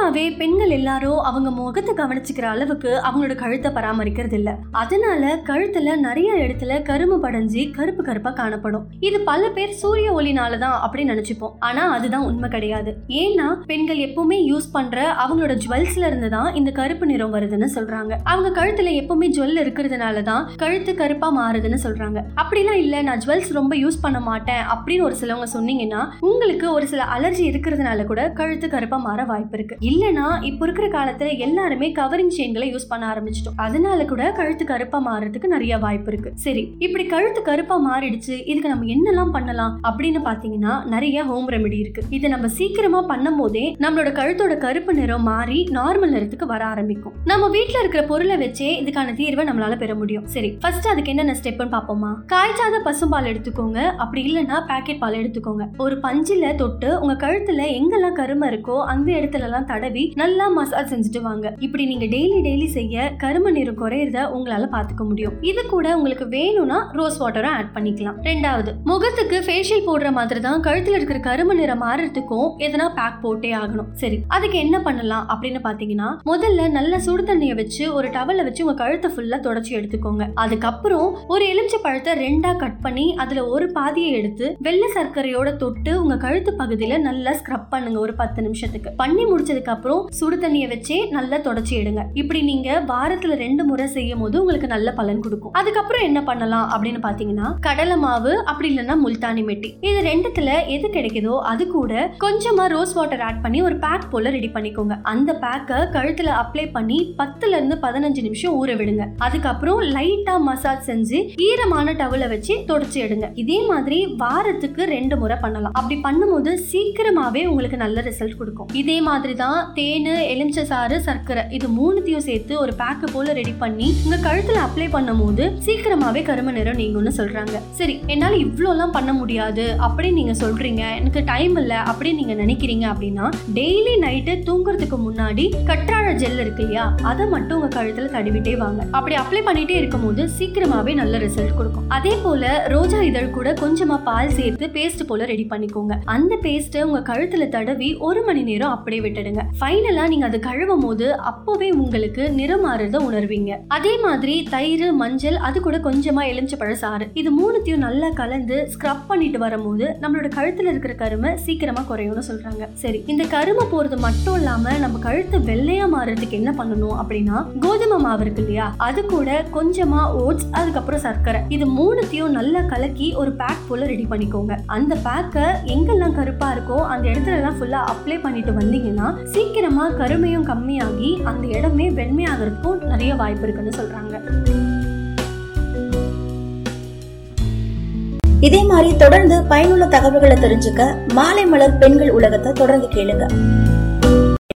பொதுவாகவே பெண்கள் எல்லாரும் அவங்க முகத்தை கவனிச்சுக்கிற அளவுக்கு அவங்களோட கழுத்தை பராமரிக்கிறது இல்ல அதனால கழுத்துல நிறைய இடத்துல கரும்பு படைஞ்சு கருப்பு கருப்பா காணப்படும். இது பல பேர் சூரிய ஒளினாலதான் அப்படின்னு நினைச்சுப்போம். ஆனா அதுதான் உண்மை கிடையாது. ஏன்னா பெண்கள் எப்பவுமே யூஸ் பண்ற அவங்களோட ஜுவல்ஸ்ல இருந்து தான் இந்த கருப்பு நிறம் வருதுன்னு சொல்றாங்க. அவங்க கழுத்துல எப்பவுமே ஜுவல் இருக்கிறதுனால தான் கழுத்து கருப்பா மாறுதுன்னு சொல்றாங்க. அப்படிலாம் இல்ல நான் ஜுவல்ஸ் ரொம்ப யூஸ் பண்ண மாட்டேன் அப்படின்னு ஒரு சிலவங்க சொன்னீங்கன்னா உங்களுக்கு ஒரு சில அலர்ஜி இருக்கிறதுனால கூட கழுத்து கருப்பா மாற வாய்ப்பு இருக்கு. இல்லனா இப்போ இருக்கிற காலத்துல எல்லாருமே கவரிங் செயின்களை யூஸ் பண்ண ஆரம்பிச்சிட்டோம். அதனால கூட கழுத்து கருப்பா மாறுறதுக்கு நிறைய வாய்ப்பு இருக்கு. சரி இப்படி கழுத்து கருப்பா மாறிடுச்சு இதுக்கு நம்ம என்னெல்லாம் பண்ணலாம் அப்படின்னு பாத்தீங்கன்னா நிறைய ஹோம் ரெமெடி இருக்கு. இதை நம்ம சீக்கிரமா பண்ணும் போதே நம்மளோட கழுத்தோட கருப்பு நிறம் மாறி நார்மல் நிறத்துக்கு வர ஆரம்பிக்கும். நம்ம வீட்டில் இருக்கிற பொருளை வச்சே இதுக்கான தீர்வை நம்மளால பெற முடியும். சரி ஃபர்ஸ்ட் அதுக்கு என்னென்ன ஸ்டெப்னு பாப்போமா? காய்ச்சாத பசும்பால் எடுத்துக்கோங்க. அப்படி இல்லைன்னா பேக்கெட் பால் எடுத்துக்கோங்க. ஒரு பஞ்சில தொட்டு உங்க கழுத்துல எங்கெல்லாம் கருமை இருக்கோ அந்த இடத்துல எல்லாம் தடவி நல்லா மசாஜ் செஞ்சுட்டு வாங்க. இப்படி நீங்க டெய்லி டெய்லி செய்ய கரும நிறம் குறையறத உங்களால பாத்துக்க முடியும். இது கூட உங்களுக்கு வேணும்னா ரோஸ் வாட்டரும் ஆட் பண்ணிக்கலாம். ரெண்டாவது முகத்துக்கு ஃபேஷியல் போடுற மாதிரி தான் கழுத்துல இருக்கிற கரும நிறம் மாறுறதுக்கும் எதனா பேக் போட்டே ஆகணும். சரி அதுக்கு என்ன பண்ணலாம் அப்படின்னு பாத்தீங்கன்னா முதல்ல நல்ல சுடு தண்ணியை வச்சு ஒரு டவல்ல வச்சு உங்க கழுத்தை ஃபுல்லா தொடச்சி எடுத்துக்கோங்க. அதுக்கப்புறம் ஒரு எலுமிச்சை பழத்தை ரெண்டா கட் பண்ணி அதுல ஒரு பாதியை எடுத்து வெள்ளை சர்க்கரையோட தொட்டு உங்க கழுத்து பகுதியில நல்லா ஸ்க்ரப் பண்ணுங்க ஒரு பத்து நிமிஷத்துக்கு. பண்ணி முடிச்சதுக்கு அப்புறம் சுடு தண்ணியை வச்சே நல்லா தொடச்சி எடுங்க. இப்படி நீங்க வாரத்துல ரெண்டு முறை செய்யும் போது உங்களுக்கு நல்ல பலன் கொடுக்கும். அதுக்கப்புறம் என்ன பண்ணலாம் அப்படின்னு பாத்தீங்கன்னா கடலை மாவு அப்படி இல்லைன்னா முல்தானி மெட்டி. இது ரெண்டுத்துல எது கிடைக்குதோ அது கூட கொஞ்சமா ரோஸ் வாட்டர் ஆட் பண்ணி ஒரு பேக் போல ரெடி பண்ணிக்கோங்க. அந்த பேக்கை கழுத்துல அப்ளை பண்ணி பத்துல இருந்து பதினஞ்சு நிமிஷம் ஊற விடுங்க. அதுக்கப்புறம் லைட்டா மசாஜ் செஞ்சு ஈரமான டவலை வச்சு தொடச்சி எடுங்க. இதே மாதிரி வாரத்துக்கு ரெண்டு முறை பண்ணலாம். அப்படி பண்ணும்போது சீக்கிரமாவே உங்களுக்கு நல்ல ரிசல்ட் கொடுக்கும். இதே மாதிரி தான் தேன் எலுமிச்சை சாறு சர்க்கரை. இது மூணுத்தையும் சேர்த்து ஒரு பேக்கு போல ரெடி பண்ணி உங்க கழுத்துல அப்ளை பண்ணும்போது சீக்கிரமாவே கரும நிறம் நீங்கும்னு சொல்றாங்க. சரி என்னால இவ்வளோலாம் பண்ண முடியாது அப்படின்னு நீங்க சொல்றீங்க எனக்கு டைம் இல்ல அப்படின்னு நீங்க நினைக்கிறீங்க அப்படின்னா டெய்லி நைட்டு தூங்குறதுக்கு முன்னாடி கற்றாழ ஜெல் இருக்கு இல்லையா அதை மட்டும் உங்க கழுத்துல தடவிட்டே வாங்க. அப்படி அப்ளை பண்ணிட்டே இருக்கும்போது சீக்கிரமாவே நல்ல ரிசல்ட் கொடுக்கும். அதே போல ரோஜா இதழ் கூட கொஞ்சமா பால் சேர்த்து பேஸ்ட் போல ரெடி பண்ணிக்கோங்க. அந்த பேஸ்ட்டை உங்க கழுத்துல தடவி ஒரு மணி நேரம் அப்படியே விட்டுடுங்க. ஃபைனலா நீங்க அதை கழுவும் போது அப்போவே உங்களுக்கு நிறம் மாறுறத உணர்வீங்க. அதே மாதிரி தயிர் மஞ்சள் அது கூட கொஞ்சமா எலுமிச்சப்பழ பழசாறு இது மூணுத்தையும் நல்லா கலந்து ஸ்க்ரப் பண்ணிட்டு வரும்போது நம்மளோட கழுத்துல இருக்கிற கருமை சீக்கிரமா குறையும்னு சொல்றாங்க. சரி இந்த கருமை போறது மட்டும் இல்லாம நம்ம கழுத்து வெள்ளையா மாறுறதுக்கு என்ன பண்ணணும் அப்படின்னா கோதுமை மாவு இருக்கு இல்லையா? அது கூட கொஞ்சமா ஓட்ஸ் அதுக்கப்புறம் சர்க்கரை. இது மூணுத்தையும் நல்லா கலக்கி ஒரு பேக் போல ரெடி பண்ணிக்கோங்க. அந்த பேக்கை எங்கெல்லாம் கருப்பா இருக்கோ அந்த இடத்துல எல்லாம் ஃபுல்லா அப்ளை பண்ணிட்டு வந்தீங்கன்னா சீக்கிரமா கருமையும் கம்மியாகி அந்த இடமே வெண்மையாகிறதுக்கும் நிறைய வாய்ப்பு இருக்குன்னு சொல்றாங்க. இதே மாதிரி தொடர்ந்து பயனுள்ள தகவல்களை தெரிஞ்சுக்க மாலை மலர் பெண்கள் உலகத்தை தொடர்ந்து கேளுங்க.